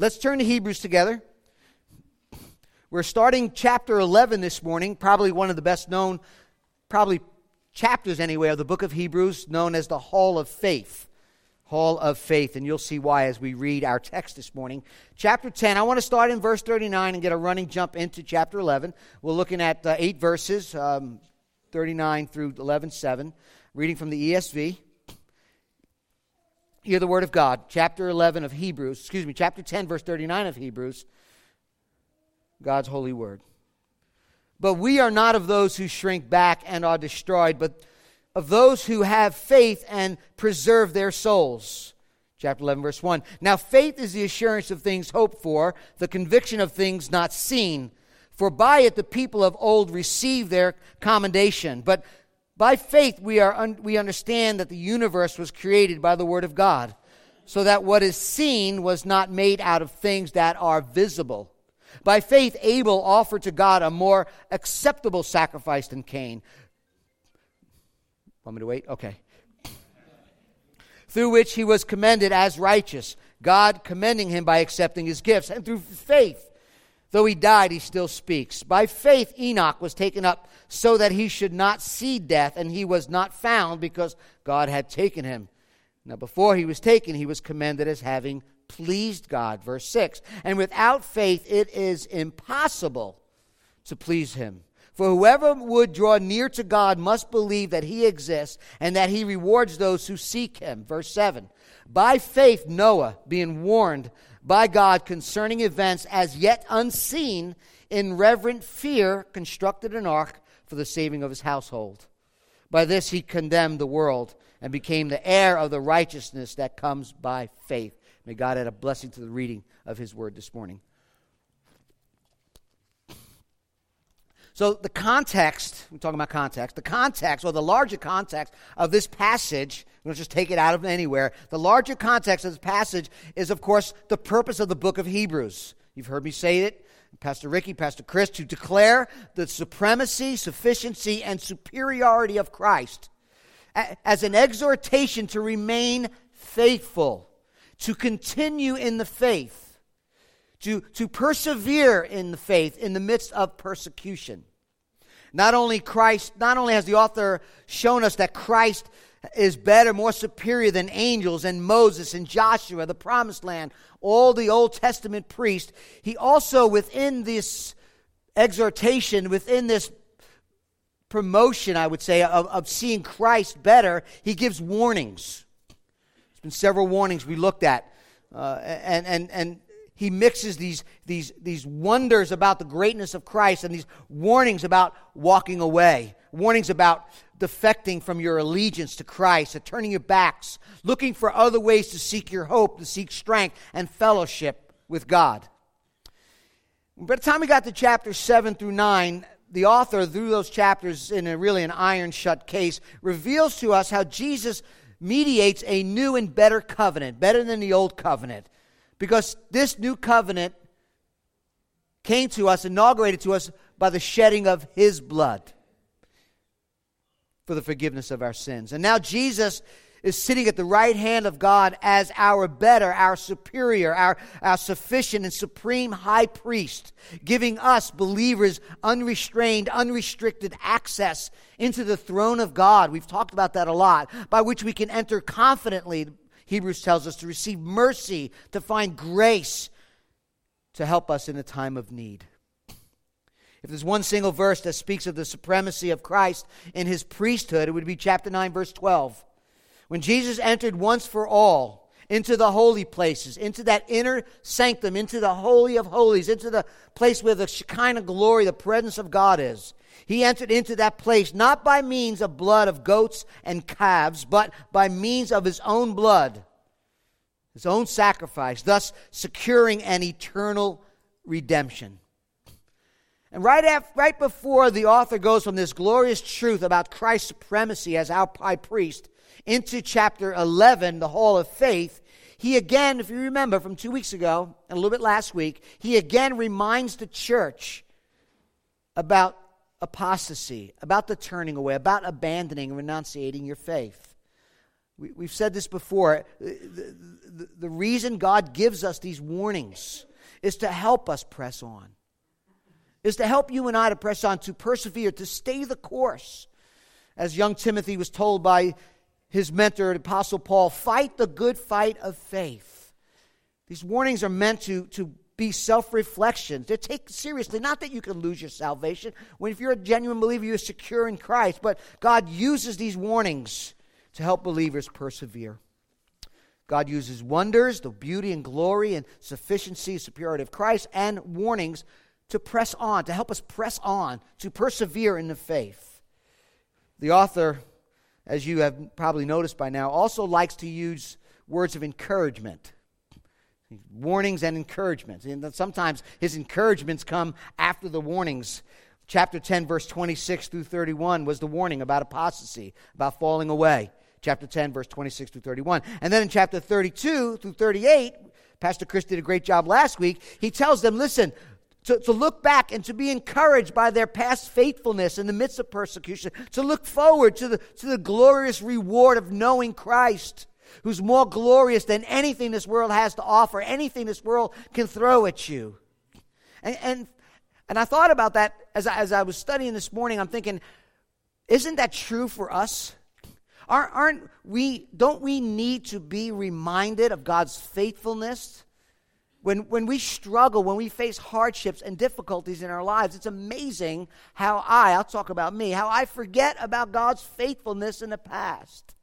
let's turn to Hebrews together. We're starting chapter 11 this morning, probably one of the best known, probably chapters anyway, of the book of Hebrews, known as the Hall of Faith. Hall of Faith, and you'll see why as we read our text this morning. Chapter 10, I want to start in verse 39 and get a running jump into chapter 11. We're looking at uh, eight verses, um, 39 through 11, 7, reading from the ESV. Hear the word of God, chapter 11 of Hebrews, excuse me, chapter 10, verse 39 of Hebrews, God's holy word. But we are not of those who shrink back and are destroyed, but of those who have faith and preserve their souls. Chapter 11, verse 1. Now, faith is the assurance of things hoped for, the conviction of things not seen. For by it the people of old received their commendation. But by faith we, are un- we understand that the universe was created by the Word of God, so that what is seen was not made out of things that are visible. By faith, Abel offered to God a more acceptable sacrifice than Cain Want me to wait? Okay. through which he was commended as righteous, God commending him by accepting his gifts. And through faith, though he died, he still speaks. By faith, Enoch was taken up so that he should not see death, and he was not found because God had taken him. Now, before he was taken, he was commended as having pleased God. Verse 6 And without faith, it is impossible to please him. For whoever would draw near to God must believe that he exists and that he rewards those who seek him. Verse 7. By faith, Noah, being warned by God concerning events as yet unseen, in reverent fear, constructed an ark for the saving of his household. By this he condemned the world and became the heir of the righteousness that comes by faith. May God add a blessing to the reading of his word this morning. So, the context, we're talking about context, the context, or the larger context of this passage, we don't just take it out of anywhere. The larger context of this passage is, of course, the purpose of the book of Hebrews. You've heard me say it, Pastor Ricky, Pastor Chris, to declare the supremacy, sufficiency, and superiority of Christ as an exhortation to remain faithful, to continue in the faith, to, to persevere in the faith in the midst of persecution. Not only Christ, not only has the author shown us that Christ is better, more superior than angels and Moses and Joshua, the promised land, all the Old Testament priests, he also, within this exhortation, within this promotion, I would say, of, of seeing Christ better, he gives warnings. There's been several warnings we looked at. Uh, and, and, and he mixes these, these, these wonders about the greatness of Christ and these warnings about walking away, warnings about defecting from your allegiance to Christ, and turning your backs, looking for other ways to seek your hope, to seek strength and fellowship with God. By the time we got to chapter 7 through 9, the author, through those chapters in a really an iron shut case, reveals to us how Jesus mediates a new and better covenant, better than the old covenant. Because this new covenant came to us, inaugurated to us by the shedding of his blood for the forgiveness of our sins. And now Jesus is sitting at the right hand of God as our better, our superior, our, our sufficient and supreme high priest, giving us believers unrestrained, unrestricted access into the throne of God. We've talked about that a lot, by which we can enter confidently Hebrews tells us to receive mercy, to find grace to help us in a time of need. If there's one single verse that speaks of the supremacy of Christ in his priesthood, it would be chapter 9, verse 12. When Jesus entered once for all into the holy places, into that inner sanctum, into the Holy of Holies, into the place where the Shekinah glory, the presence of God is, he entered into that place not by means of blood of goats and calves, but by means of his own blood, his own sacrifice, thus securing an eternal redemption. And right, right before the author goes from this glorious truth about Christ's supremacy as our high priest into chapter 11, the Hall of Faith, he again, if you remember from two weeks ago and a little bit last week, he again reminds the church about apostasy, about the turning away, about abandoning and renunciating your faith. We, have said this before. The, the, the reason God gives us these warnings is to help us press on, is to help you and I to press on, to persevere, to stay the course. As young Timothy was told by his mentor, Apostle Paul, fight the good fight of faith. These warnings are meant to, to be self reflections. They're taken seriously. Not that you can lose your salvation. When if you're a genuine believer, you're secure in Christ. But God uses these warnings to help believers persevere. God uses wonders, the beauty and glory and sufficiency, superiority of Christ, and warnings to press on, to help us press on, to persevere in the faith. The author, as you have probably noticed by now, also likes to use words of encouragement. Warnings and encouragements. And sometimes his encouragements come after the warnings. Chapter 10, verse 26 through 31 was the warning about apostasy, about falling away chapter 10, verse 26 through 31. And then in chapter 32 through 38, Pastor Chris did a great job last week. He tells them, listen, to, to look back and to be encouraged by their past faithfulness in the midst of persecution, to look forward to the, to the glorious reward of knowing Christ, who's more glorious than anything this world has to offer, anything this world can throw at you. And, and, and I thought about that as I, as I was studying this morning. I'm thinking, isn't that true for us? Aren't we, don't we need to be reminded of God's faithfulness? When, when we struggle, when we face hardships and difficulties in our lives, it's amazing how I, I'll talk about me, how I forget about God's faithfulness in the past.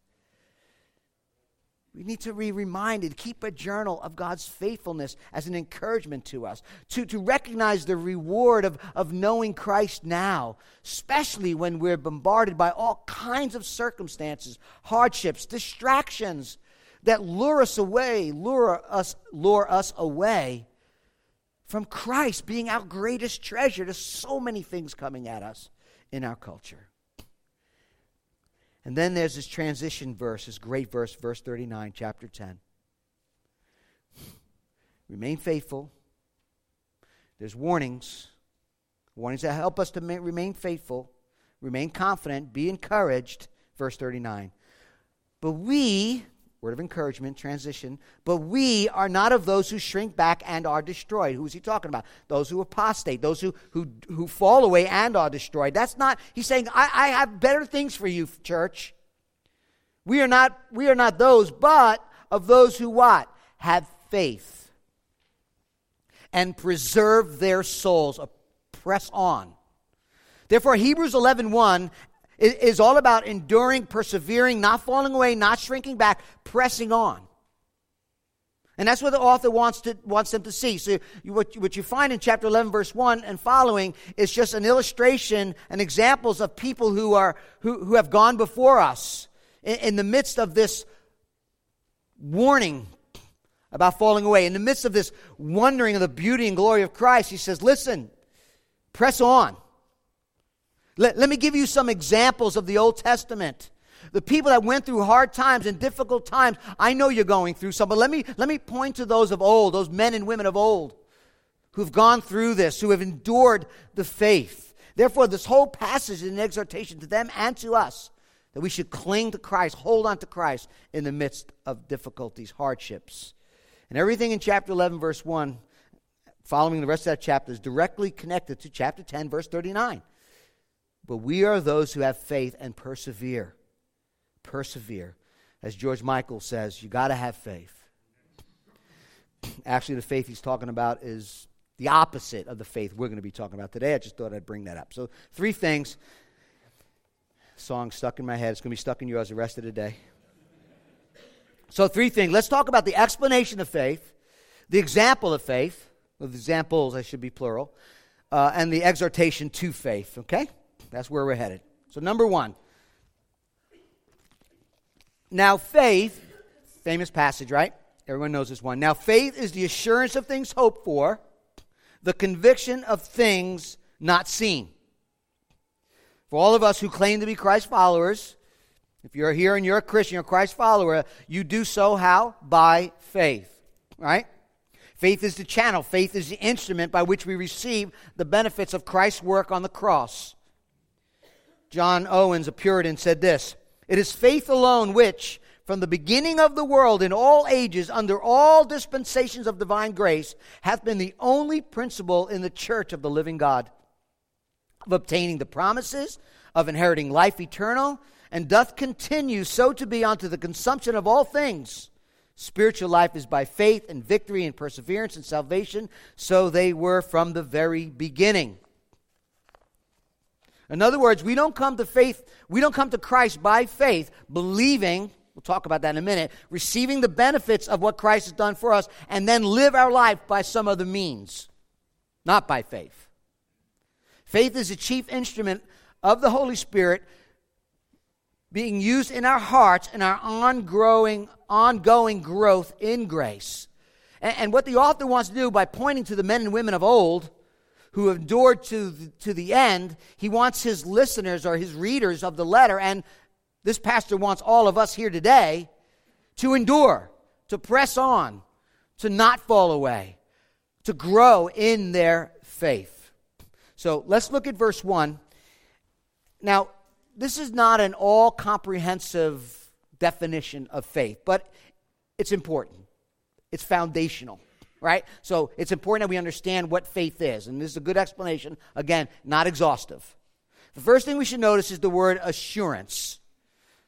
We need to be reminded, keep a journal of God's faithfulness as an encouragement to us, to, to recognize the reward of, of knowing Christ now, especially when we're bombarded by all kinds of circumstances, hardships, distractions that lure us away, lure us, lure us away from Christ being our greatest treasure. to so many things coming at us in our culture. And then there's this transition verse, this great verse, verse 39, chapter 10. Remain faithful. There's warnings, warnings that help us to ma- remain faithful, remain confident, be encouraged. Verse 39. But we, word of encouragement, transition, but we are not of those who shrink back and are destroyed. Who's he talking about? Those who apostate, those who, who, who fall away and are destroyed. That's not, he's saying, I, I have better things for you, church. We are not, we are not those, but of those who what? Have faith and preserve their souls. Press on. Therefore, Hebrews 11 1 is all about enduring, persevering, not falling away, not shrinking back, pressing on. And that's what the author wants, to, wants them to see. So, you, what, what you find in chapter 11, verse 1 and following is just an illustration and examples of people who, are, who, who have gone before us in, in the midst of this warning about falling away, in the midst of this wondering of the beauty and glory of Christ. He says, Listen, press on. Let, let me give you some examples of the Old Testament. The people that went through hard times and difficult times, I know you're going through some, but let me, let me point to those of old, those men and women of old who've gone through this, who have endured the faith. Therefore, this whole passage is an exhortation to them and to us that we should cling to Christ, hold on to Christ in the midst of difficulties, hardships. And everything in chapter 11, verse 1, following the rest of that chapter, is directly connected to chapter 10, verse 39. But we are those who have faith and persevere. Persevere. As George Michael says, you got to have faith. Actually, the faith he's talking about is the opposite of the faith we're going to be talking about today. I just thought I'd bring that up. So, three things. Song stuck in my head. It's going to be stuck in yours the rest of the day. So, three things. Let's talk about the explanation of faith, the example of faith, with examples, I should be plural, uh, and the exhortation to faith, okay? That's where we're headed. So, number one. Now, faith, famous passage, right? Everyone knows this one. Now, faith is the assurance of things hoped for, the conviction of things not seen. For all of us who claim to be Christ followers, if you're here and you're a Christian, you're a Christ follower, you do so how? By faith, right? Faith is the channel, faith is the instrument by which we receive the benefits of Christ's work on the cross. John Owens, a Puritan, said this It is faith alone which, from the beginning of the world in all ages, under all dispensations of divine grace, hath been the only principle in the church of the living God, of obtaining the promises, of inheriting life eternal, and doth continue so to be unto the consumption of all things. Spiritual life is by faith and victory and perseverance and salvation, so they were from the very beginning. In other words, we don't come to faith, we don't come to Christ by faith, believing We'll talk about that in a minute. Receiving the benefits of what Christ has done for us and then live our life by some other means, not by faith. Faith is the chief instrument of the Holy Spirit being used in our hearts and our ongoing, ongoing growth in grace. And, and, what the author wants to do by pointing to the men and women of old who endured to the, to the end, he wants his listeners or his readers of the letter and this pastor wants all of us here today to endure, to press on, to not fall away, to grow in their faith. So let's look at verse 1. Now, this is not an all comprehensive definition of faith, but it's important. It's foundational, right? So it's important that we understand what faith is. And this is a good explanation. Again, not exhaustive. The first thing we should notice is the word assurance.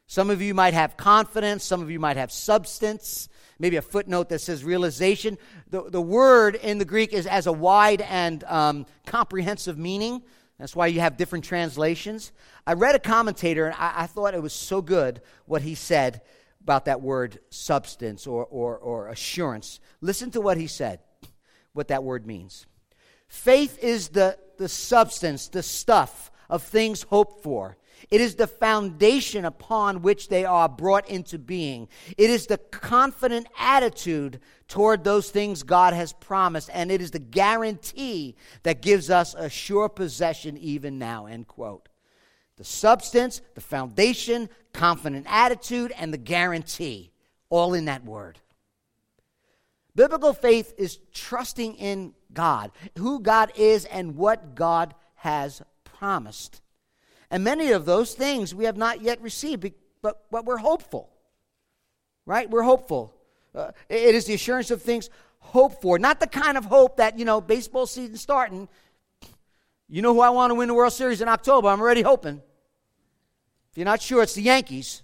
Some of you might have confidence, some of you might have substance, maybe a footnote that says realization. The, the word in the Greek is as a wide and um, comprehensive meaning. That's why you have different translations. I read a commentator, and I, I, thought it was so good what he said about that word substance or, or, or assurance. Listen to what he said, what that word means. Faith is the, the substance, the stuff of things hoped for it is the foundation upon which they are brought into being. It is the confident attitude toward those things God has promised, and it is the guarantee that gives us a sure possession even now. End quote. The substance, the foundation, confident attitude, and the guarantee, all in that word. Biblical faith is trusting in God, who God is, and what God has promised. And many of those things we have not yet received, but, but we're hopeful. Right? We're hopeful. Uh, it is the assurance of things hoped for, not the kind of hope that, you know, baseball season starting. You know who I want to win the World Series in October? I'm already hoping. If you're not sure, it's the Yankees.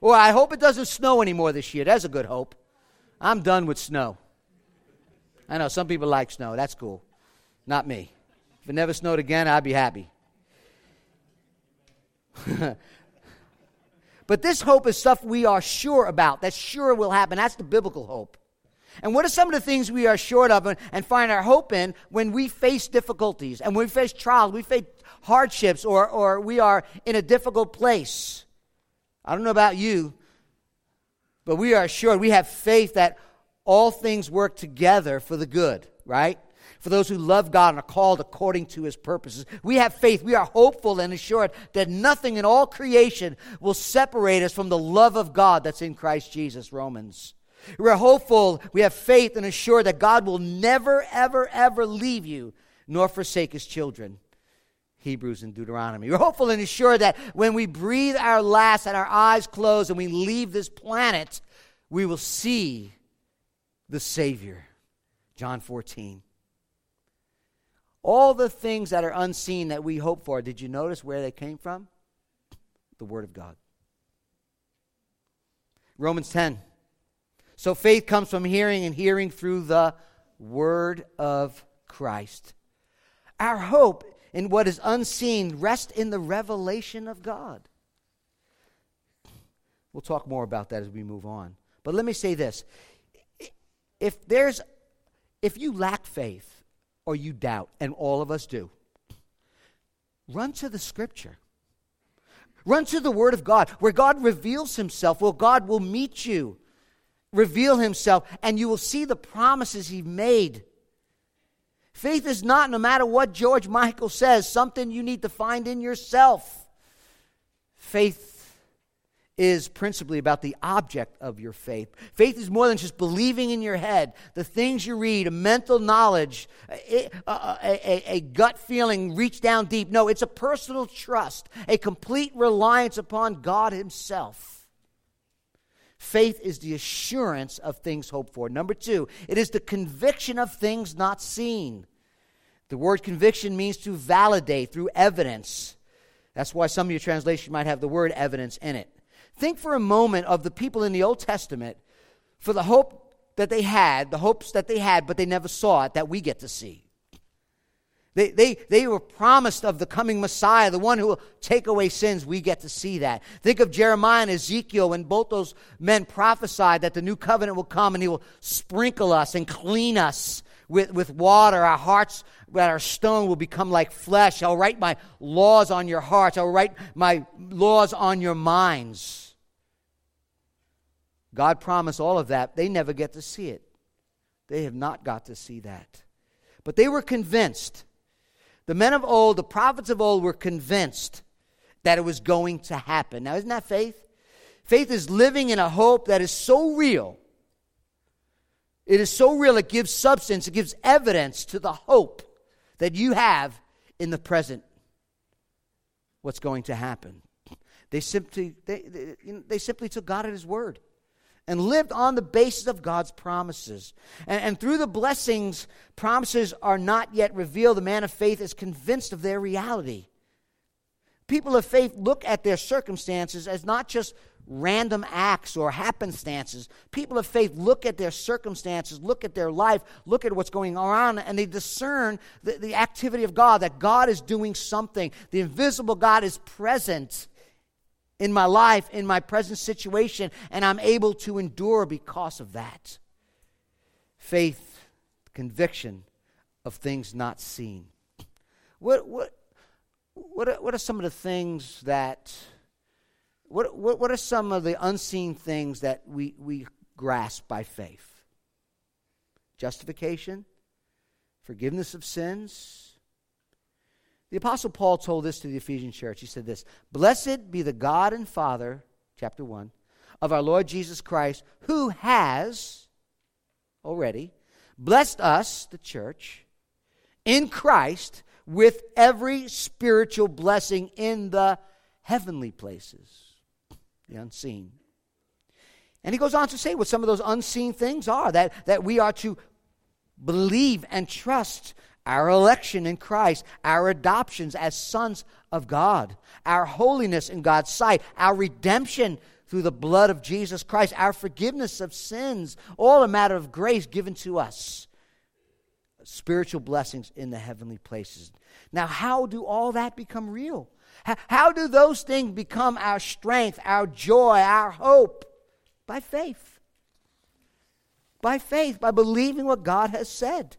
Or I hope it doesn't snow anymore this year. That's a good hope. I'm done with snow. I know some people like snow. That's cool. Not me. If it never snowed again, I'd be happy. but this hope is stuff we are sure about, that sure will happen. That's the biblical hope. And what are some of the things we are sure of and, and find our hope in when we face difficulties and when we face trials, we face hardships, or, or we are in a difficult place? I don't know about you, but we are assured, we have faith that all things work together for the good, right? for those who love God and are called according to his purposes. We have faith. We are hopeful and assured that nothing in all creation will separate us from the love of God that's in Christ Jesus. Romans. We're hopeful, we have faith and assured that God will never, ever, ever leave you nor forsake his children. Hebrews and Deuteronomy. We're hopeful and assured that when we breathe our last and our eyes close and we leave this planet, we will see the Savior. John 14. All the things that are unseen that we hope for, did you notice where they came from? The Word of God. Romans 10. So faith comes from hearing, and hearing through the Word of Christ. Our hope in what is unseen rest in the revelation of God. We'll talk more about that as we move on. But let me say this. If there's if you lack faith, or you doubt, and all of us do, run to the scripture. Run to the Word of God, where God reveals Himself, where God will meet you, reveal Himself, and you will see the promises He made. Faith is not, no matter what George Michael says, something you need to find in yourself. Faith is principally about the object of your faith. Faith is more than just believing in your head, the things you read, a mental knowledge, a, a, a, a, gut feeling, reach down deep. No, it's a personal trust, a complete reliance upon God Himself. Faith is the assurance of things hoped for. Number two, it is the conviction of things not seen. The word conviction means to validate through evidence. That's why some of your translations might have the word evidence in it. Think for a moment of the people in the Old Testament for the hope that they had, the hopes that they had, but they never saw it, that we get to see. They, they, they were promised of the coming Messiah, the one who will take away sins. We get to see that. Think of Jeremiah and Ezekiel when both those men prophesied that the new covenant will come and he will sprinkle us and clean us with, with water. Our hearts that are stone will become like flesh. I'll write my laws on your hearts, I'll write my laws on your minds. God promised all of that. They never get to see it. They have not got to see that. But they were convinced the men of old, the prophets of old, were convinced that it was going to happen. Now, isn't that faith? Faith is living in a hope that is so real. It is so real, it gives substance, it gives evidence to the hope that you have in the present. What's going to happen? They simply, they, they, they simply took God at His word and lived on the basis of God's promises. And, and, through the blessings, promises are not yet revealed. The man of faith is convinced of their reality. People of faith look at their circumstances as not just random acts or happenstances. People of faith look at their circumstances, look at their life, look at what's going on, and they discern the, the activity of God, that God is doing something. The invisible God is present in my life, in my present situation, and I'm able to endure because of that. Faith, conviction of things not seen. What, what, what, are, what are some of the things that, what, what, what are some of the unseen things that we, we grasp by faith? Justification, forgiveness of sins, the Apostle Paul told this to the Ephesian church. He said this Blessed be the God and Father, chapter 1, of our Lord Jesus Christ, who has already blessed us, the church, in Christ with every spiritual blessing in the heavenly places, the unseen. And he goes on to say what some of those unseen things are that, that we are to believe and trust our election in Christ, our adoptions as sons of God, our holiness in God's sight, our redemption through the blood of Jesus Christ, our forgiveness of sins, all a matter of grace given to us. Spiritual blessings in the heavenly places. Now, how do all that become real? How do those things become our strength, our joy, our hope? By faith. By faith, by believing what God has said.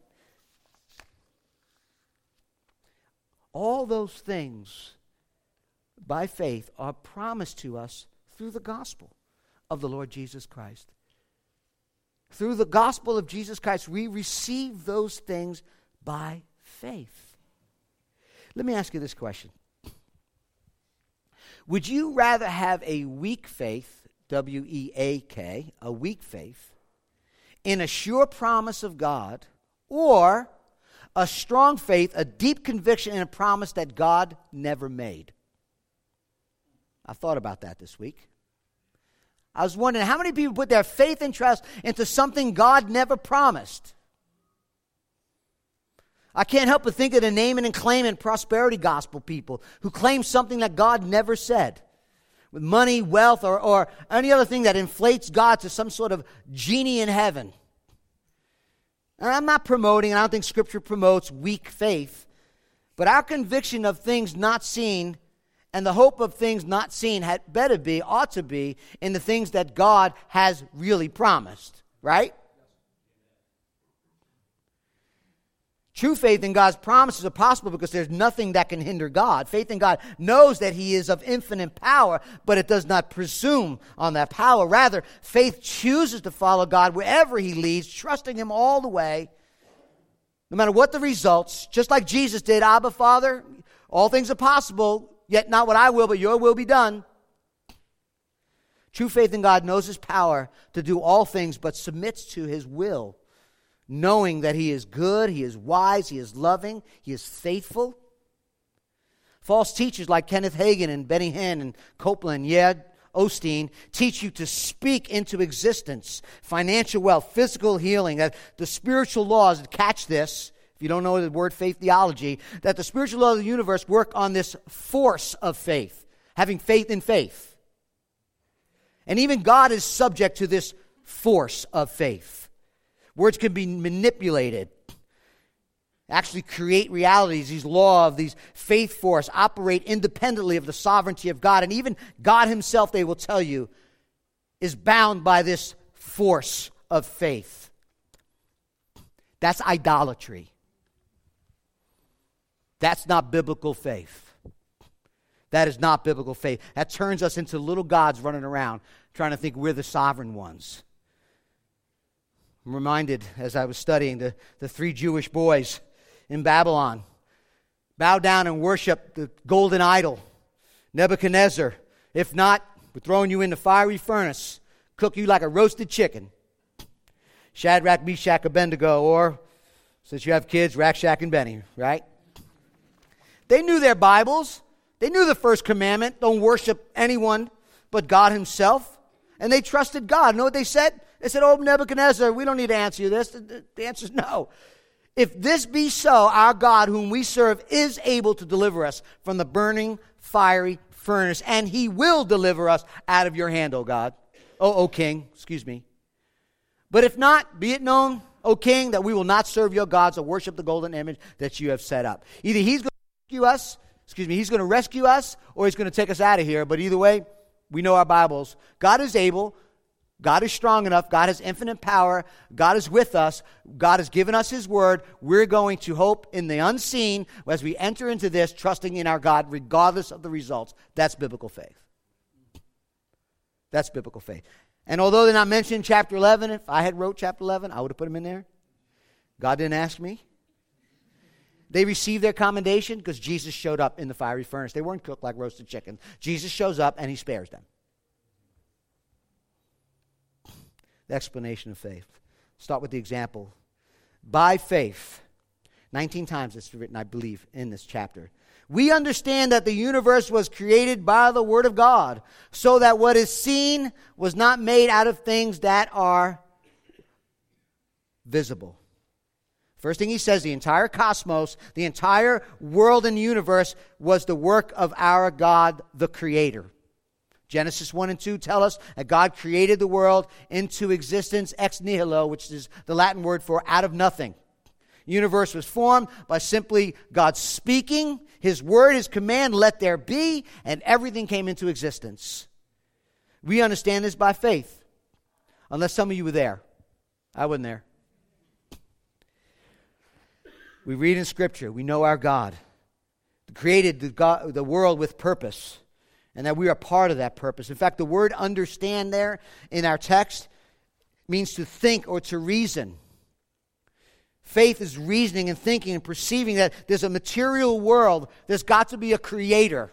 All those things, by faith, are promised to us through the gospel of the Lord Jesus Christ. Through the gospel of Jesus Christ, we receive those things by faith. Let me ask you this question Would you rather have a weak faith, W E A K, a weak faith, in a sure promise of God, or a strong faith, a deep conviction, and a promise that God never made. I thought about that this week. I was wondering how many people put their faith and trust into something God never promised. I can't help but think of the naming and claiming prosperity gospel people who claim something that God never said. With money, wealth, or, or any other thing that inflates God to some sort of genie in heaven. And I'm not promoting, and I don't think Scripture promotes weak faith, but our conviction of things not seen and the hope of things not seen had better be, ought to be, in the things that God has really promised, right? True faith in God's promises are possible because there's nothing that can hinder God. Faith in God knows that He is of infinite power, but it does not presume on that power. Rather, faith chooses to follow God wherever He leads, trusting Him all the way, no matter what the results. Just like Jesus did, Abba, Father, all things are possible, yet not what I will, but your will be done. True faith in God knows his power to do all things, but submits to his will, knowing that he is good, he is wise, he is loving, he is faithful. False teachers like Kenneth Hagin and Benny Hinn and Copeland, yeah, Osteen teach you to speak into existence financial wealth, physical healing, that the spiritual laws, catch this, if you don't know the word faith theology, that the spiritual laws of the universe work on this force of faith, having faith in faith. And even God is subject to this force of faith. Words can be manipulated actually create realities, these law of these faith force operate independently of the sovereignty of God. And even God Himself, they will tell you, is bound by this force of faith. That's idolatry. That's not biblical faith. That is not biblical faith. That turns us into little gods running around trying to think we're the sovereign ones. I'm reminded as I was studying the, the three Jewish boys in Babylon. Bow down and worship the golden idol, Nebuchadnezzar. If not, we're throwing you in the fiery furnace, cook you like a roasted chicken. Shadrach, Meshach, Abednego, or since you have kids, Rack, Shack and Benny, right? They knew their Bibles. They knew the first commandment don't worship anyone but God Himself. And they trusted God. know what they said? They said, Oh, Nebuchadnezzar, we don't need to answer you this. The answer is no. If this be so, our God, whom we serve, is able to deliver us from the burning, fiery furnace, and he will deliver us out of your hand, O God. O, o King, excuse me. But if not, be it known, O King, that we will not serve your gods or worship the golden image that you have set up. Either he's going to rescue us, excuse me, he's going to rescue us, or he's going to take us out of here. But either way, we know our Bibles. God is able God is strong enough. God has infinite power. God is with us. God has given us His word. We're going to hope in the unseen as we enter into this, trusting in our God regardless of the results. That's biblical faith. That's biblical faith. And although they're not mentioned in chapter 11, if I had wrote chapter 11, I would have put them in there. God didn't ask me. They received their commendation because Jesus showed up in the fiery furnace. They weren't cooked like roasted chicken. Jesus shows up and he spares them. Explanation of faith. Start with the example. By faith, 19 times it's written, I believe, in this chapter. We understand that the universe was created by the Word of God, so that what is seen was not made out of things that are visible. First thing he says the entire cosmos, the entire world and universe was the work of our God, the Creator. Genesis 1 and 2 tell us that God created the world into existence ex nihilo, which is the Latin word for out of nothing. Universe was formed by simply God speaking, His word, His command, let there be, and everything came into existence. We understand this by faith, unless some of you were there. I wasn't there. We read in Scripture, we know our God created the, God, the world with purpose and that we are part of that purpose. In fact, the word understand there in our text means to think or to reason. Faith is reasoning and thinking and perceiving that there's a material world, there's got to be a creator.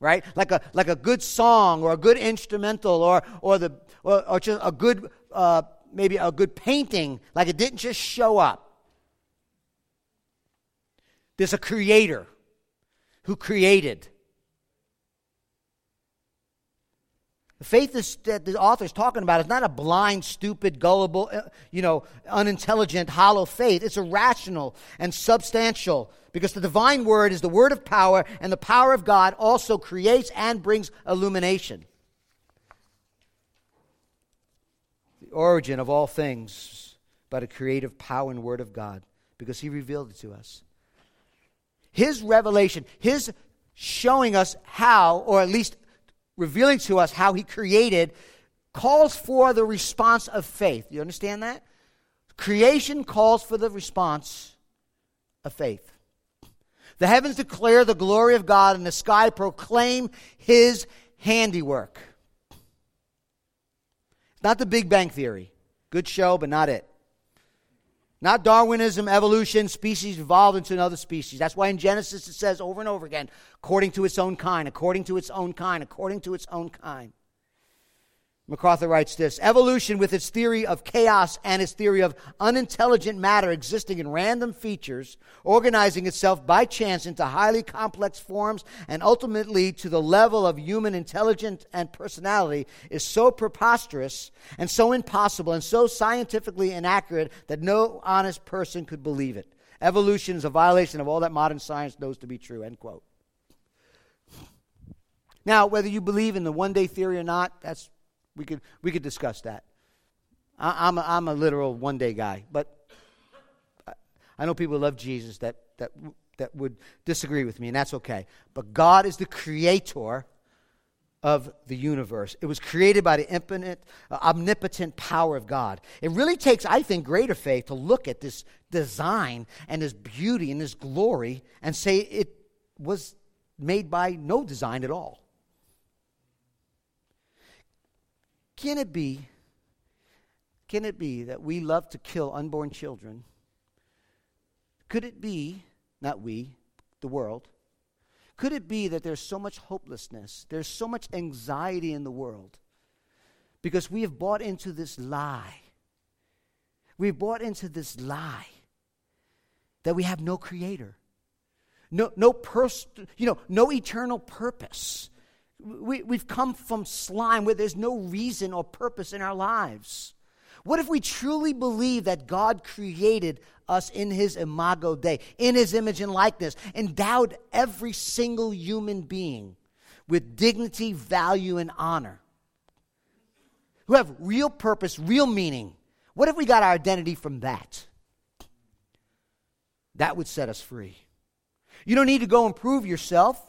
Right? Like a, like a good song or a good instrumental or, or, the, or, or just a good, uh, maybe a good painting, like it didn't just show up. There's a creator who created. The faith is, that the author is talking about is not a blind, stupid, gullible, uh, you know, unintelligent, hollow faith. It's a rational and substantial because the divine word is the word of power, and the power of God also creates and brings illumination. The origin of all things by the creative power and word of God because he revealed it to us. His revelation, his showing us how, or at least revealing to us how he created calls for the response of faith. You understand that? Creation calls for the response of faith. The heavens declare the glory of God, and the sky proclaim his handiwork. Not the Big Bang Theory. Good show, but not it. Not Darwinism, evolution, species evolved into another species. That's why in Genesis it says over and over again, according to its own kind, according to its own kind, according to its own kind. MacArthur writes this Evolution, with its theory of chaos and its theory of unintelligent matter existing in random features, organizing itself by chance into highly complex forms, and ultimately to the level of human intelligence and personality, is so preposterous and so impossible and so scientifically inaccurate that no honest person could believe it. Evolution is a violation of all that modern science knows to be true. End quote. Now, whether you believe in the one day theory or not, that's we could, we could discuss that. I, am a, I'm a literal one day guy, but I know people love Jesus that, that, that would disagree with me, and that's okay. But God is the creator of the universe. It was created by the infinite, uh, omnipotent power of God. It really takes, I think, greater faith to look at this design and this beauty and this glory and say it was made by no design at all. Can it be, can it be that we love to kill unborn children? Could it be, not we, the world, could it be that there's so much hopelessness, there's so much anxiety in the world because we have bought into this lie? We've bought into this lie that we have no creator, no, no, pers- you know, no eternal purpose we, we've come from slime where there's no reason or purpose in our lives. What if we truly believe that God created us in his imago Dei, in his image and likeness, endowed every single human being with dignity, value, and honor, who have real purpose, real meaning? What if we got our identity from that? That would set us free. You don't need to go and prove yourself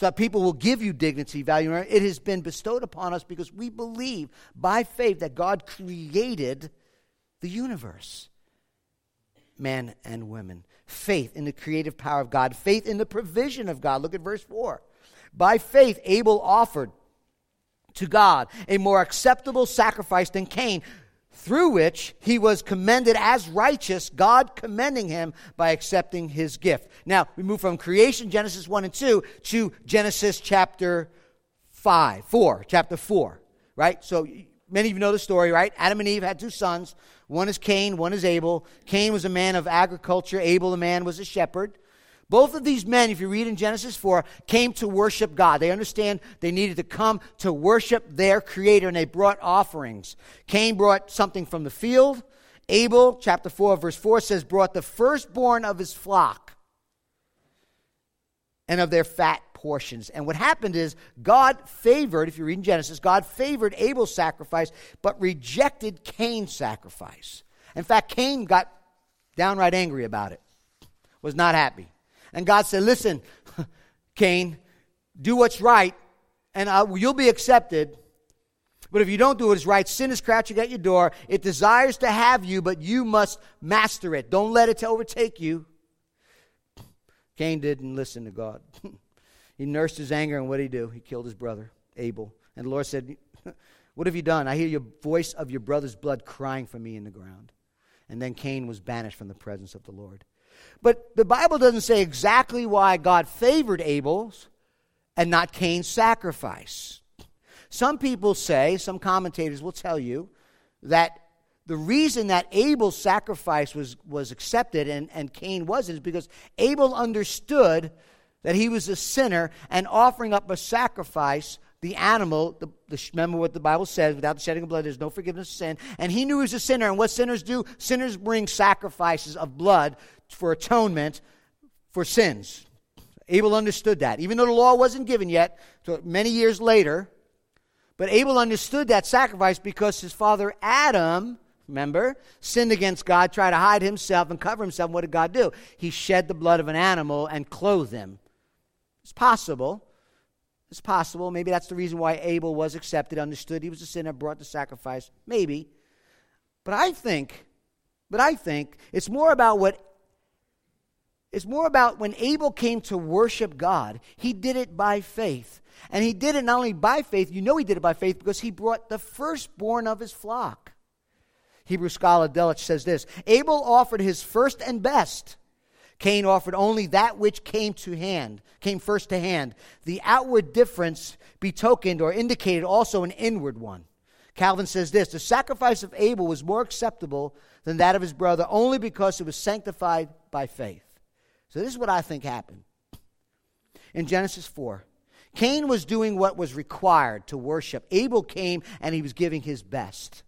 so that people will give you dignity, value. It has been bestowed upon us because we believe by faith that God created the universe, men and women. Faith in the creative power of God, faith in the provision of God. Look at verse 4. By faith, Abel offered to God a more acceptable sacrifice than Cain, through which he was commended as righteous, God commending him by accepting his gift. Now, we move from creation, Genesis 1 and 2, to Genesis chapter 5, 4, chapter 4, right? So many of you know the story, right? Adam and Eve had two sons. One is Cain, one is Abel. Cain was a man of agriculture, Abel, the man, was a shepherd. Both of these men, if you read in Genesis 4, came to worship God. They understand they needed to come to worship their Creator, and they brought offerings. Cain brought something from the field. Abel, chapter 4, verse 4 says, brought the firstborn of his flock and of their fat portions. And what happened is God favored, if you read in Genesis, God favored Abel's sacrifice, but rejected Cain's sacrifice. In fact, Cain got downright angry about it, was not happy. And God said, Listen, Cain, do what's right, and I, you'll be accepted. But if you don't do what is right, sin is crouching at your door. It desires to have you, but you must master it. Don't let it overtake you. Cain didn't listen to God. he nursed his anger, and what did he do? He killed his brother, Abel. And the Lord said, What have you done? I hear your voice of your brother's blood crying for me in the ground. And then Cain was banished from the presence of the Lord. But the Bible doesn't say exactly why God favored Abel's and not Cain's sacrifice. Some people say, some commentators will tell you, that the reason that Abel's sacrifice was, was accepted and, and Cain wasn't is because Abel understood that he was a sinner and offering up a sacrifice the animal, the, the, remember what the Bible says, without the shedding of blood, there's no forgiveness of sin. And he knew he was a sinner. And what sinners do? Sinners bring sacrifices of blood for atonement for sins. Abel understood that. Even though the law wasn't given yet, many years later, but Abel understood that sacrifice because his father Adam, remember, sinned against God, tried to hide himself and cover himself. What did God do? He shed the blood of an animal and clothed him. It's possible. It's possible. Maybe that's the reason why Abel was accepted, understood he was a sinner, brought the sacrifice. Maybe. But I think, but I think it's more about what it's more about when Abel came to worship God, he did it by faith. And he did it not only by faith, you know he did it by faith because he brought the firstborn of his flock. Hebrew scholar Delitzsch says this Abel offered his first and best. Cain offered only that which came to hand, came first to hand. The outward difference betokened or indicated also an inward one. Calvin says this The sacrifice of Abel was more acceptable than that of his brother only because it was sanctified by faith. So, this is what I think happened. In Genesis 4, Cain was doing what was required to worship. Abel came and he was giving his best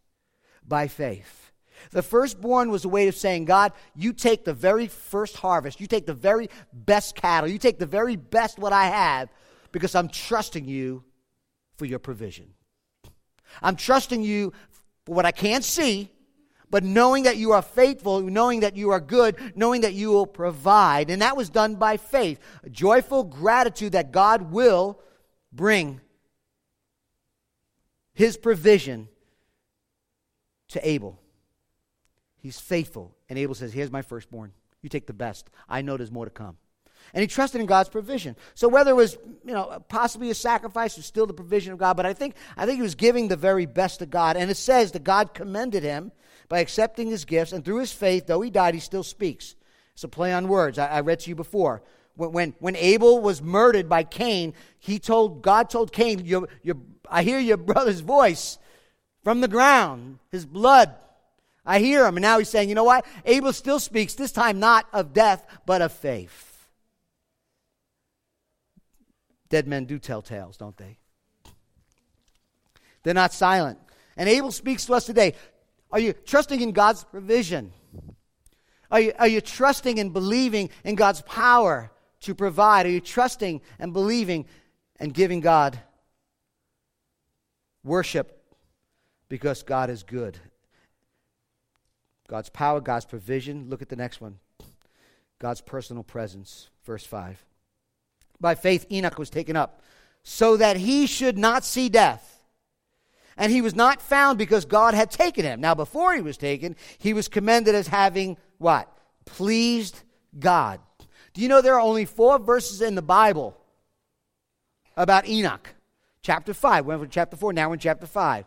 by faith. The firstborn was a way of saying, God, you take the very first harvest, you take the very best cattle, you take the very best what I have, because I'm trusting you for your provision. I'm trusting you for what I can't see, but knowing that you are faithful, knowing that you are good, knowing that you will provide. And that was done by faith. A joyful gratitude that God will bring his provision to Abel. He's faithful. And Abel says, Here's my firstborn. You take the best. I know there's more to come. And he trusted in God's provision. So whether it was, you know, possibly a sacrifice or still the provision of God, but I think I think he was giving the very best to God. And it says that God commended him by accepting his gifts, and through his faith, though he died, he still speaks. It's a play on words. I, I read to you before. When, when, when Abel was murdered by Cain, he told God told Cain, your, your, I hear your brother's voice from the ground, his blood I hear him. And now he's saying, you know what? Abel still speaks, this time not of death, but of faith. Dead men do tell tales, don't they? They're not silent. And Abel speaks to us today. Are you trusting in God's provision? Are you, are you trusting and believing in God's power to provide? Are you trusting and believing and giving God worship because God is good God's power, God's provision. Look at the next one God's personal presence. Verse 5. By faith, Enoch was taken up so that he should not see death. And he was not found because God had taken him. Now, before he was taken, he was commended as having what? Pleased God. Do you know there are only four verses in the Bible about Enoch? Chapter 5. We went from chapter 4, now we're in chapter 5.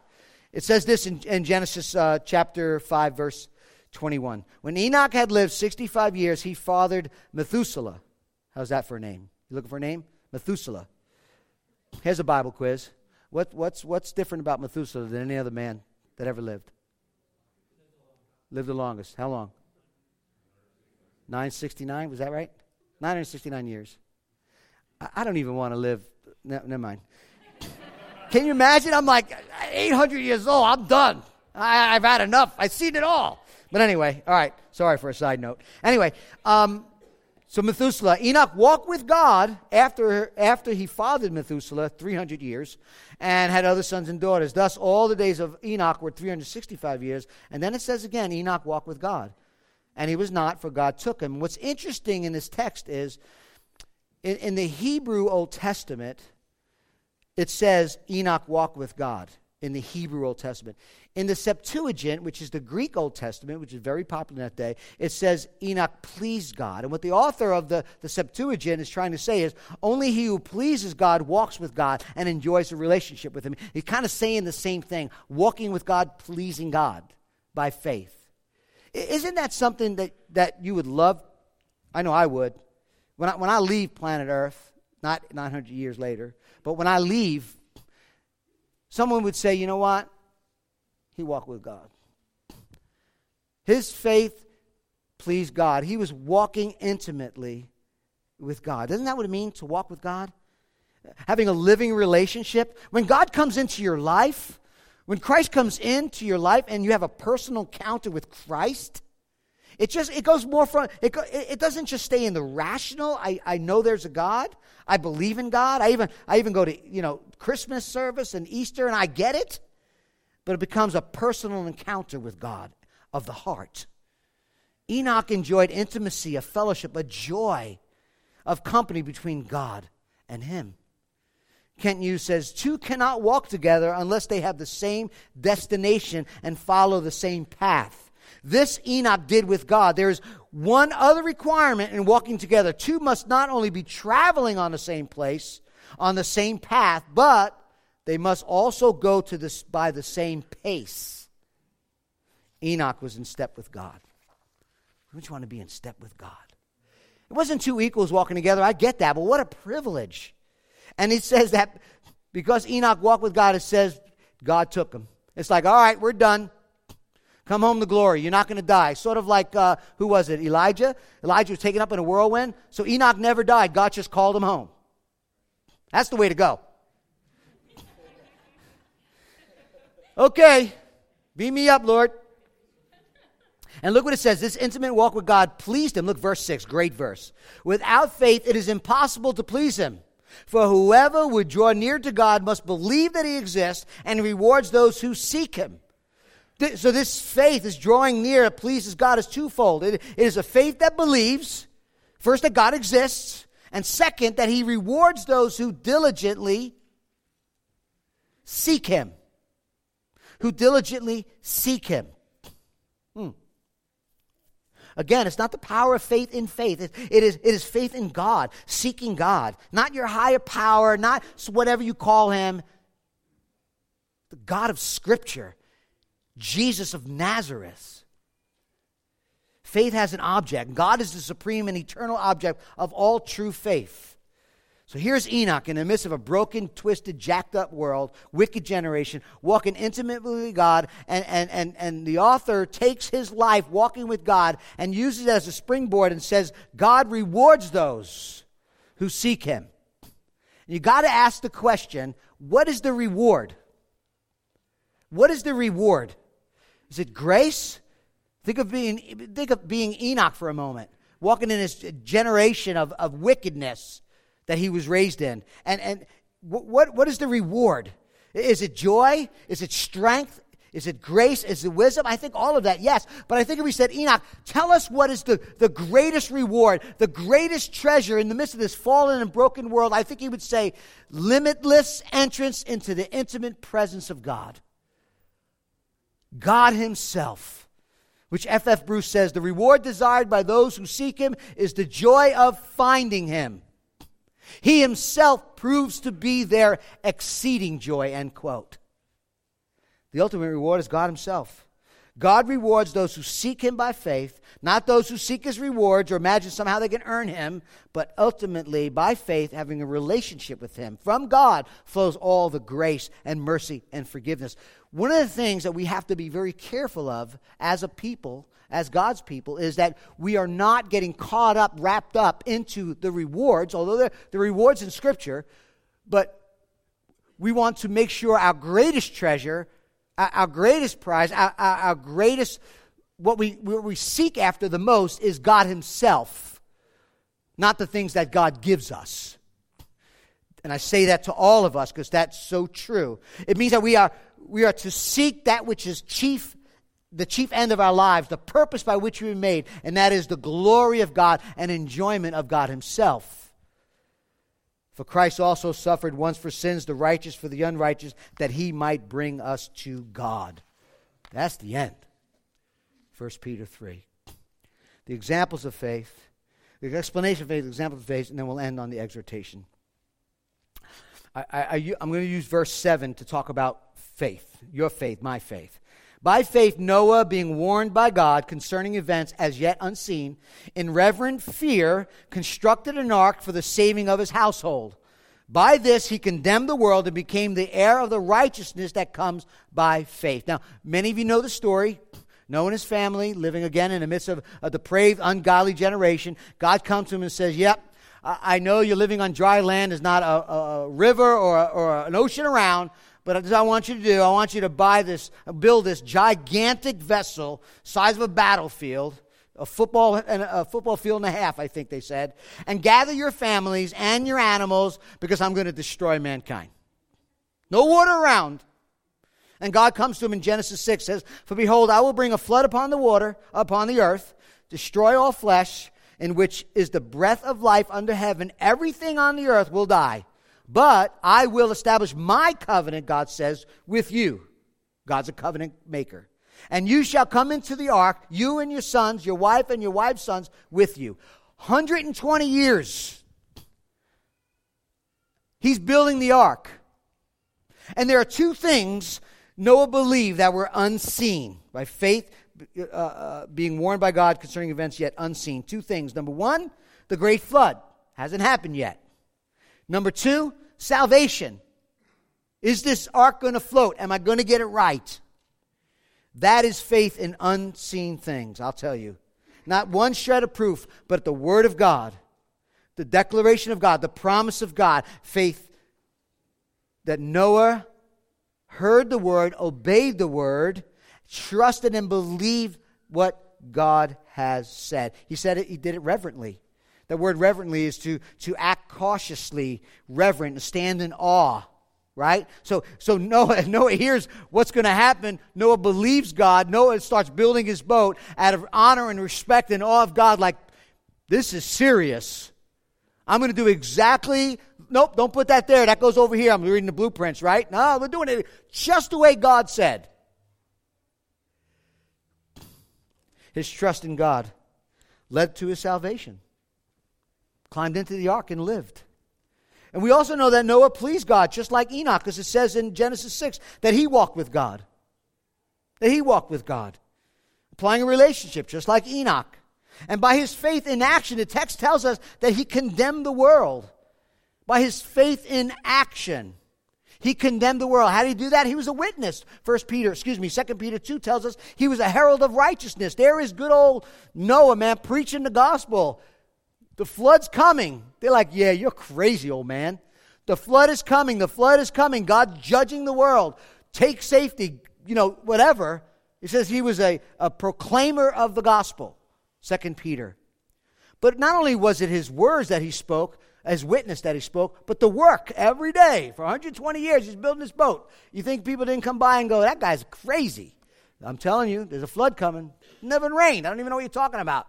It says this in, in Genesis uh, chapter 5, verse 21. When Enoch had lived 65 years, he fathered Methuselah. How's that for a name? You looking for a name? Methuselah. Here's a Bible quiz. What, what's, what's different about Methuselah than any other man that ever lived? Lived the longest. How long? 969, was that right? 969 years. I, I don't even want to live. No, never mind. Can you imagine? I'm like 800 years old. I'm done. I, have had enough. I've seen it all. But anyway, all right. Sorry for a side note. Anyway, um, so Methuselah, Enoch walked with God after, after he fathered Methuselah 300 years and had other sons and daughters. Thus, all the days of Enoch were 365 years. And then it says again, Enoch walked with God. And he was not, for God took him. What's interesting in this text is in, in the Hebrew Old Testament, it says Enoch walked with God in the Hebrew Old Testament. In the Septuagint, which is the Greek Old Testament, which is very popular in that day, it says Enoch pleased God. And what the author of the, the Septuagint is trying to say is only he who pleases God walks with God and enjoys a relationship with him. He's kind of saying the same thing walking with God, pleasing God by faith. Isn't that something that, that you would love? I know I would. When I, when I leave planet Earth, not 900 years later, but when I leave, someone would say, you know what? he walked with God. His faith pleased God. He was walking intimately with God. Isn't that what it means to walk with God? Having a living relationship. When God comes into your life, when Christ comes into your life and you have a personal encounter with Christ, it just it goes more from it, go, it doesn't just stay in the rational. I, I know there's a God. I believe in God. I even I even go to you know Christmas service and Easter and I get it but it becomes a personal encounter with God of the heart. Enoch enjoyed intimacy, a fellowship, a joy of company between God and him. Kent Hughes says, Two cannot walk together unless they have the same destination and follow the same path. This Enoch did with God. There is one other requirement in walking together. Two must not only be traveling on the same place, on the same path, but they must also go to this by the same pace. Enoch was in step with God. Don't you want to be in step with God? It wasn't two equals walking together. I get that, but what a privilege. And it says that because Enoch walked with God, it says God took him. It's like, all right, we're done. Come home to glory. You're not going to die. Sort of like, uh, who was it? Elijah? Elijah was taken up in a whirlwind. So Enoch never died. God just called him home. That's the way to go. Okay, beam me up, Lord. And look what it says this intimate walk with God pleased him. Look, verse 6, great verse. Without faith, it is impossible to please him. For whoever would draw near to God must believe that he exists and rewards those who seek him. So, this faith is drawing near, it pleases God, is twofold. It is a faith that believes, first, that God exists, and second, that he rewards those who diligently seek him. Who diligently seek him. Hmm. Again, it's not the power of faith in faith. It, it, is, it is faith in God, seeking God. Not your higher power, not whatever you call him. The God of Scripture, Jesus of Nazareth. Faith has an object. God is the supreme and eternal object of all true faith. So here's Enoch in the midst of a broken, twisted, jacked up world, wicked generation, walking intimately with God, and, and, and, and the author takes his life walking with God and uses it as a springboard and says, God rewards those who seek him. You got to ask the question what is the reward? What is the reward? Is it grace? Think of being, think of being Enoch for a moment, walking in this generation of, of wickedness that he was raised in. And, and what, what is the reward? Is it joy? Is it strength? Is it grace? Is it wisdom? I think all of that, yes. But I think if we said, Enoch, tell us what is the, the greatest reward, the greatest treasure in the midst of this fallen and broken world, I think he would say, limitless entrance into the intimate presence of God. God Himself, which F.F. F. Bruce says, the reward desired by those who seek Him is the joy of finding Him. He himself proves to be their exceeding joy, end quote. The ultimate reward is God himself. God rewards those who seek him by faith, not those who seek his rewards or imagine somehow they can earn him, but ultimately by faith having a relationship with him. From God flows all the grace and mercy and forgiveness. One of the things that we have to be very careful of as a people as God's people is that we are not getting caught up, wrapped up into the rewards, although the rewards in Scripture, but we want to make sure our greatest treasure, our, greatest prize, our, our, our greatest, what we, what we seek after the most is God Himself, not the things that God gives us. And I say that to all of us because that's so true. It means that we are, we are to seek that which is chief the chief end of our lives, the purpose by which we were made, and that is the glory of God and enjoyment of God Himself. For Christ also suffered once for sins, the righteous for the unrighteous, that He might bring us to God. That's the end. 1 Peter 3. The examples of faith, the explanation of faith, the examples of faith, and then we'll end on the exhortation. I, I'm going to use verse 7 to talk about faith, your faith, my faith. By faith, Noah, being warned by God concerning events as yet unseen, in reverent fear, constructed an ark for the saving of his household. By this, he condemned the world and became the heir of the righteousness that comes by faith. Now, many of you know the story. Noah and his family living again in the midst of a depraved, ungodly generation. God comes to him and says, Yep, I know you're living on dry land. There's not a, a river or, or an ocean around, but what I want you to do, I want you to buy this, build this gigantic vessel, size of a battlefield, a football and a football field and a half, I think they said, and gather your families and your animals because I'm going to destroy mankind. No water around. And God comes to him in Genesis 6 says, For behold, I will bring a flood upon the water, upon the earth, destroy all flesh, in which is the breath of life under heaven. Everything on the earth will die. But I will establish my covenant, God says, with you. God's a covenant maker. And you shall come into the ark, you and your sons, your wife and your wife's sons with you. 120 years. He's building the ark. And there are two things Noah believed that were unseen by faith, uh, uh, being warned by God concerning events yet unseen. Two things. Number one, the great flood. Hasn't happened yet. Number two, salvation. Is this ark going to float? Am I going to get it right? That is faith in unseen things, I'll tell you. Not one shred of proof, but the Word of God, the declaration of God, the promise of God. Faith that Noah heard the Word, obeyed the Word, trusted and believed what God has said. He said it, he did it reverently. The word reverently is to, to act cautiously, reverent, stand in awe right? So, so Noah, Noah hears what's going to happen. Noah believes God. Noah starts building his boat out of honor and respect and awe of God, like, this is serious. I'm going to do exactly, nope, don't put that there. That goes over here. I'm reading the blueprints, right? No, we're doing it just the way God said. His trust in God led to his salvation. Climbed into the ark and lived. And we also know that Noah pleased God, just like Enoch, because it says in Genesis 6 that he walked with God. That he walked with God, applying a relationship, just like Enoch. And by his faith in action, the text tells us that he condemned the world. By his faith in action, he condemned the world. How did he do that? He was a witness. First Peter, excuse me, Second Peter 2 tells us he was a herald of righteousness. There is good old Noah, man, preaching the gospel. The flood's coming. They're like, yeah, you're crazy, old man. The flood is coming. The flood is coming. God's judging the world. Take safety, you know, whatever. He says he was a, a proclaimer of the gospel, Second Peter. But not only was it his words that he spoke, as witness that he spoke, but the work every day for 120 years. He's building this boat. You think people didn't come by and go, that guy's crazy? I'm telling you, there's a flood coming. never rained. I don't even know what you're talking about.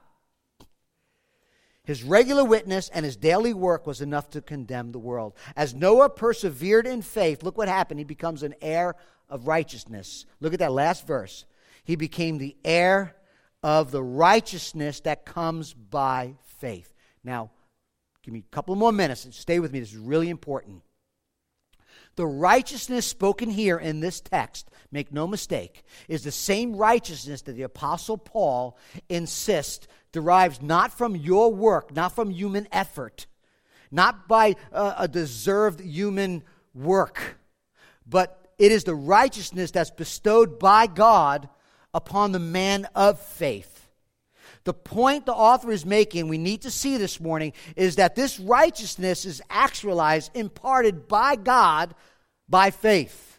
His regular witness and his daily work was enough to condemn the world. As Noah persevered in faith, look what happened. He becomes an heir of righteousness. Look at that last verse. He became the heir of the righteousness that comes by faith. Now, give me a couple more minutes and stay with me. This is really important. The righteousness spoken here in this text, make no mistake, is the same righteousness that the Apostle Paul insists derives not from your work, not from human effort, not by uh, a deserved human work, but it is the righteousness that's bestowed by God upon the man of faith. The point the author is making, we need to see this morning, is that this righteousness is actualized, imparted by God by faith.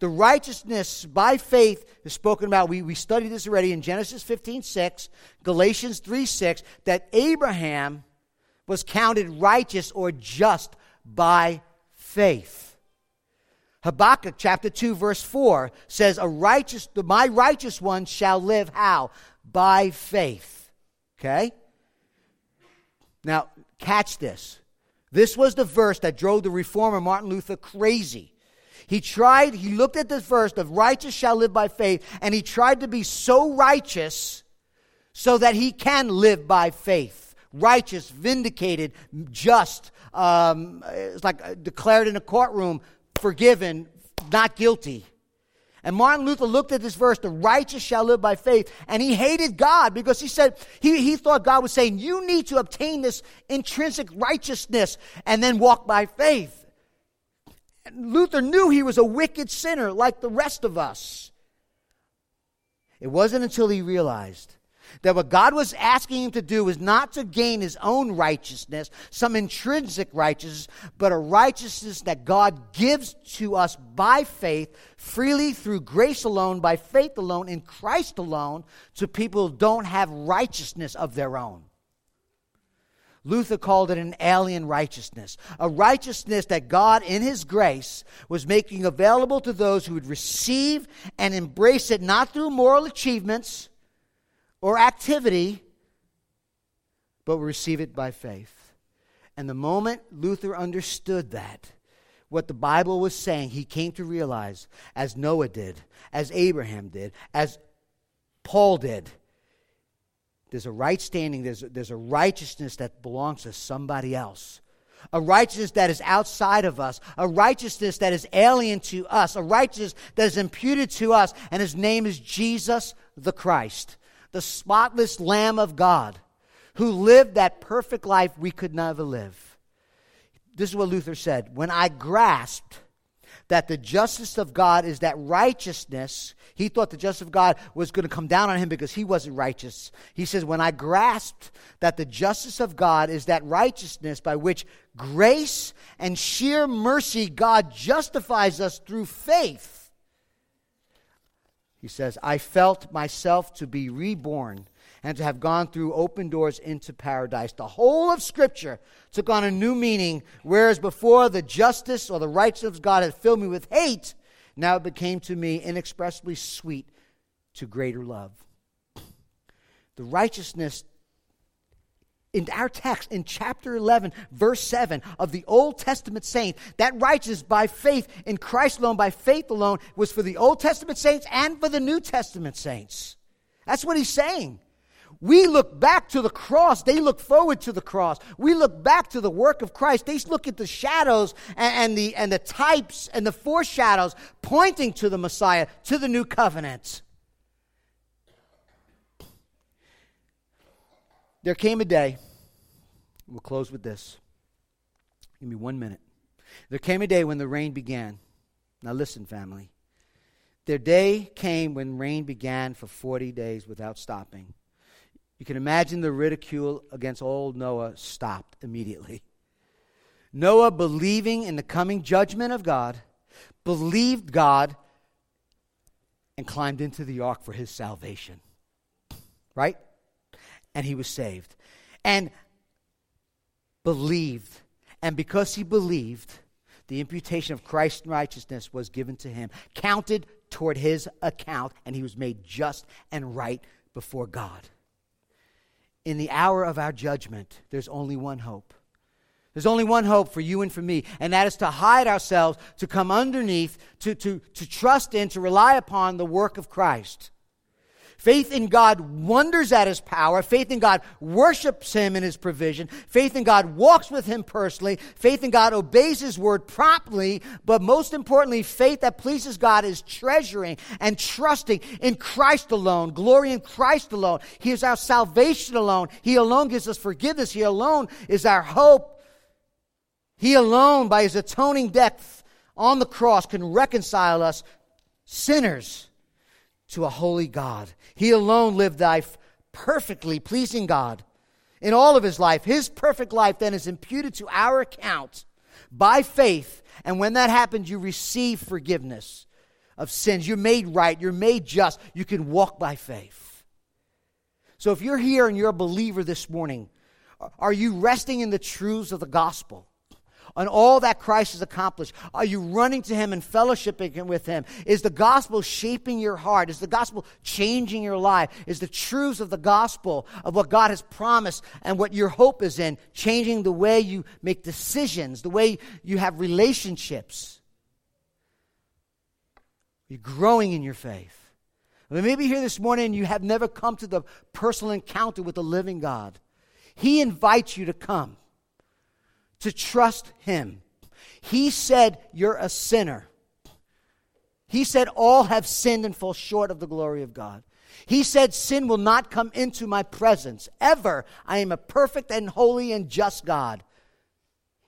The righteousness by faith is spoken about. We, we studied this already in Genesis 15 6, Galatians 3 6, that Abraham was counted righteous or just by faith. Habakkuk chapter 2 verse 4 says a righteous my righteous one shall live how by faith. Okay? Now catch this. This was the verse that drove the reformer Martin Luther crazy. He tried, he looked at this verse, the righteous shall live by faith, and he tried to be so righteous so that he can live by faith. Righteous, vindicated, just, um, it's like uh, declared in a courtroom, forgiven, not guilty. And Martin Luther looked at this verse, the righteous shall live by faith, and he hated God because he said, he, he thought God was saying, you need to obtain this intrinsic righteousness and then walk by faith. Luther knew he was a wicked sinner like the rest of us. It wasn't until he realized that what God was asking him to do was not to gain his own righteousness, some intrinsic righteousness, but a righteousness that God gives to us by faith, freely through grace alone, by faith alone, in Christ alone, to people who don't have righteousness of their own. Luther called it an alien righteousness, a righteousness that God, in His grace, was making available to those who would receive and embrace it not through moral achievements or activity, but receive it by faith. And the moment Luther understood that, what the Bible was saying, he came to realize, as Noah did, as Abraham did, as Paul did, there's a right standing, there's there's a righteousness that belongs to somebody else. A righteousness that is outside of us, a righteousness that is alien to us, a righteousness that is imputed to us, and his name is Jesus the Christ, the spotless Lamb of God, who lived that perfect life we could never live. This is what Luther said When I grasped that the justice of God is that righteousness. He thought the justice of God was going to come down on him because he wasn't righteous. He says, When I grasped that the justice of God is that righteousness by which grace and sheer mercy God justifies us through faith, he says, I felt myself to be reborn and to have gone through open doors into paradise. The whole of Scripture took on a new meaning, whereas before the justice or the righteousness of God had filled me with hate, now it became to me inexpressibly sweet to greater love. The righteousness in our text in chapter 11 verse 7 of the old testament saints that righteousness by faith in christ alone by faith alone was for the old testament saints and for the new testament saints that's what he's saying we look back to the cross. They look forward to the cross. We look back to the work of Christ. They look at the shadows and, and, the, and the types and the foreshadows pointing to the Messiah, to the new covenant. There came a day, we'll close with this. Give me one minute. There came a day when the rain began. Now, listen, family. Their day came when rain began for 40 days without stopping. You can imagine the ridicule against old Noah stopped immediately. Noah, believing in the coming judgment of God, believed God and climbed into the ark for his salvation. Right? And he was saved. And believed. And because he believed, the imputation of Christ's righteousness was given to him, counted toward his account, and he was made just and right before God in the hour of our judgment, there's only one hope. There's only one hope for you and for me, and that is to hide ourselves, to come underneath, to, to, to trust in, to rely upon the work of Christ. Faith in God wonders at his power. Faith in God worships him in his provision. Faith in God walks with him personally. Faith in God obeys his word promptly. But most importantly, faith that pleases God is treasuring and trusting in Christ alone, glory in Christ alone. He is our salvation alone. He alone gives us forgiveness. He alone is our hope. He alone, by his atoning death on the cross, can reconcile us sinners to a holy God. He alone lived life perfectly pleasing God in all of his life. His perfect life then is imputed to our account by faith. And when that happens, you receive forgiveness of sins. You're made right. You're made just. You can walk by faith. So if you're here and you're a believer this morning, are you resting in the truths of the gospel? On all that Christ has accomplished? Are you running to Him and fellowshipping with Him? Is the gospel shaping your heart? Is the gospel changing your life? Is the truths of the gospel, of what God has promised and what your hope is in, changing the way you make decisions, the way you have relationships? You're growing in your faith. Maybe here this morning you have never come to the personal encounter with the living God. He invites you to come to trust Him. He said, You're a sinner. He said, All have sinned and fall short of the glory of God. He said, Sin will not come into my presence ever. I am a perfect and holy and just God.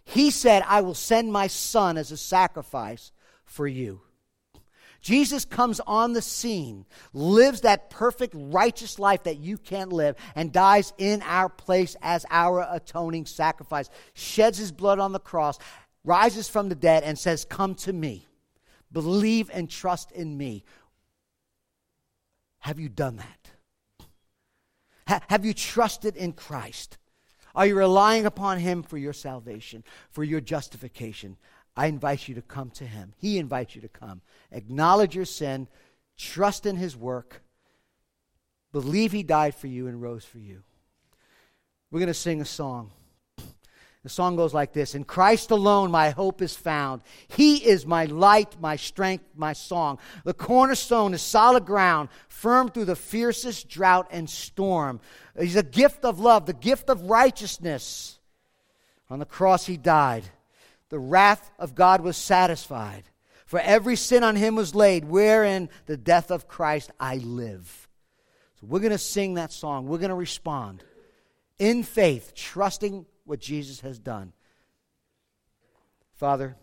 He said, I will send my son as a sacrifice for you. Jesus comes on the scene, lives that perfect, righteous life that you can't live, and dies in our place as our atoning sacrifice, sheds his blood on the cross, rises from the dead, and says, Come to me. Believe and trust in me. Have you done that? Ha- have you trusted in Christ? Are you relying upon Him for your salvation, for your justification? I invite you to come to Him. He invites you to come. Acknowledge your sin, trust in His work, believe He died for you and rose for you. We're going to sing a song. The song goes like this In Christ alone my hope is found. He is my light, my strength, my song. The cornerstone is solid ground, firm through the fiercest drought and storm. He's a gift of love, the gift of righteousness. On the cross he died the wrath of God was satisfied. For every sin on him was laid, wherein the death of Christ I live. So we're going to sing that song. We're going to respond in faith, trusting what Jesus has done. Father,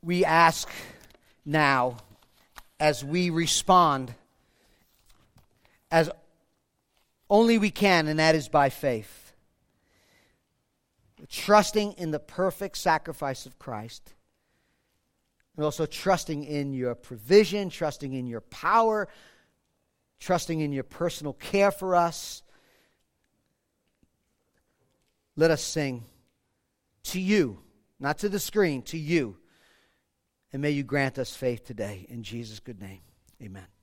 we ask now as we respond as only we can, and that is by faith. Trusting in the perfect sacrifice of Christ. And also trusting in your provision, trusting in your power, trusting in your personal care for us. Let us sing to you, not to the screen, to you. And may you grant us faith today. In Jesus' good name, amen.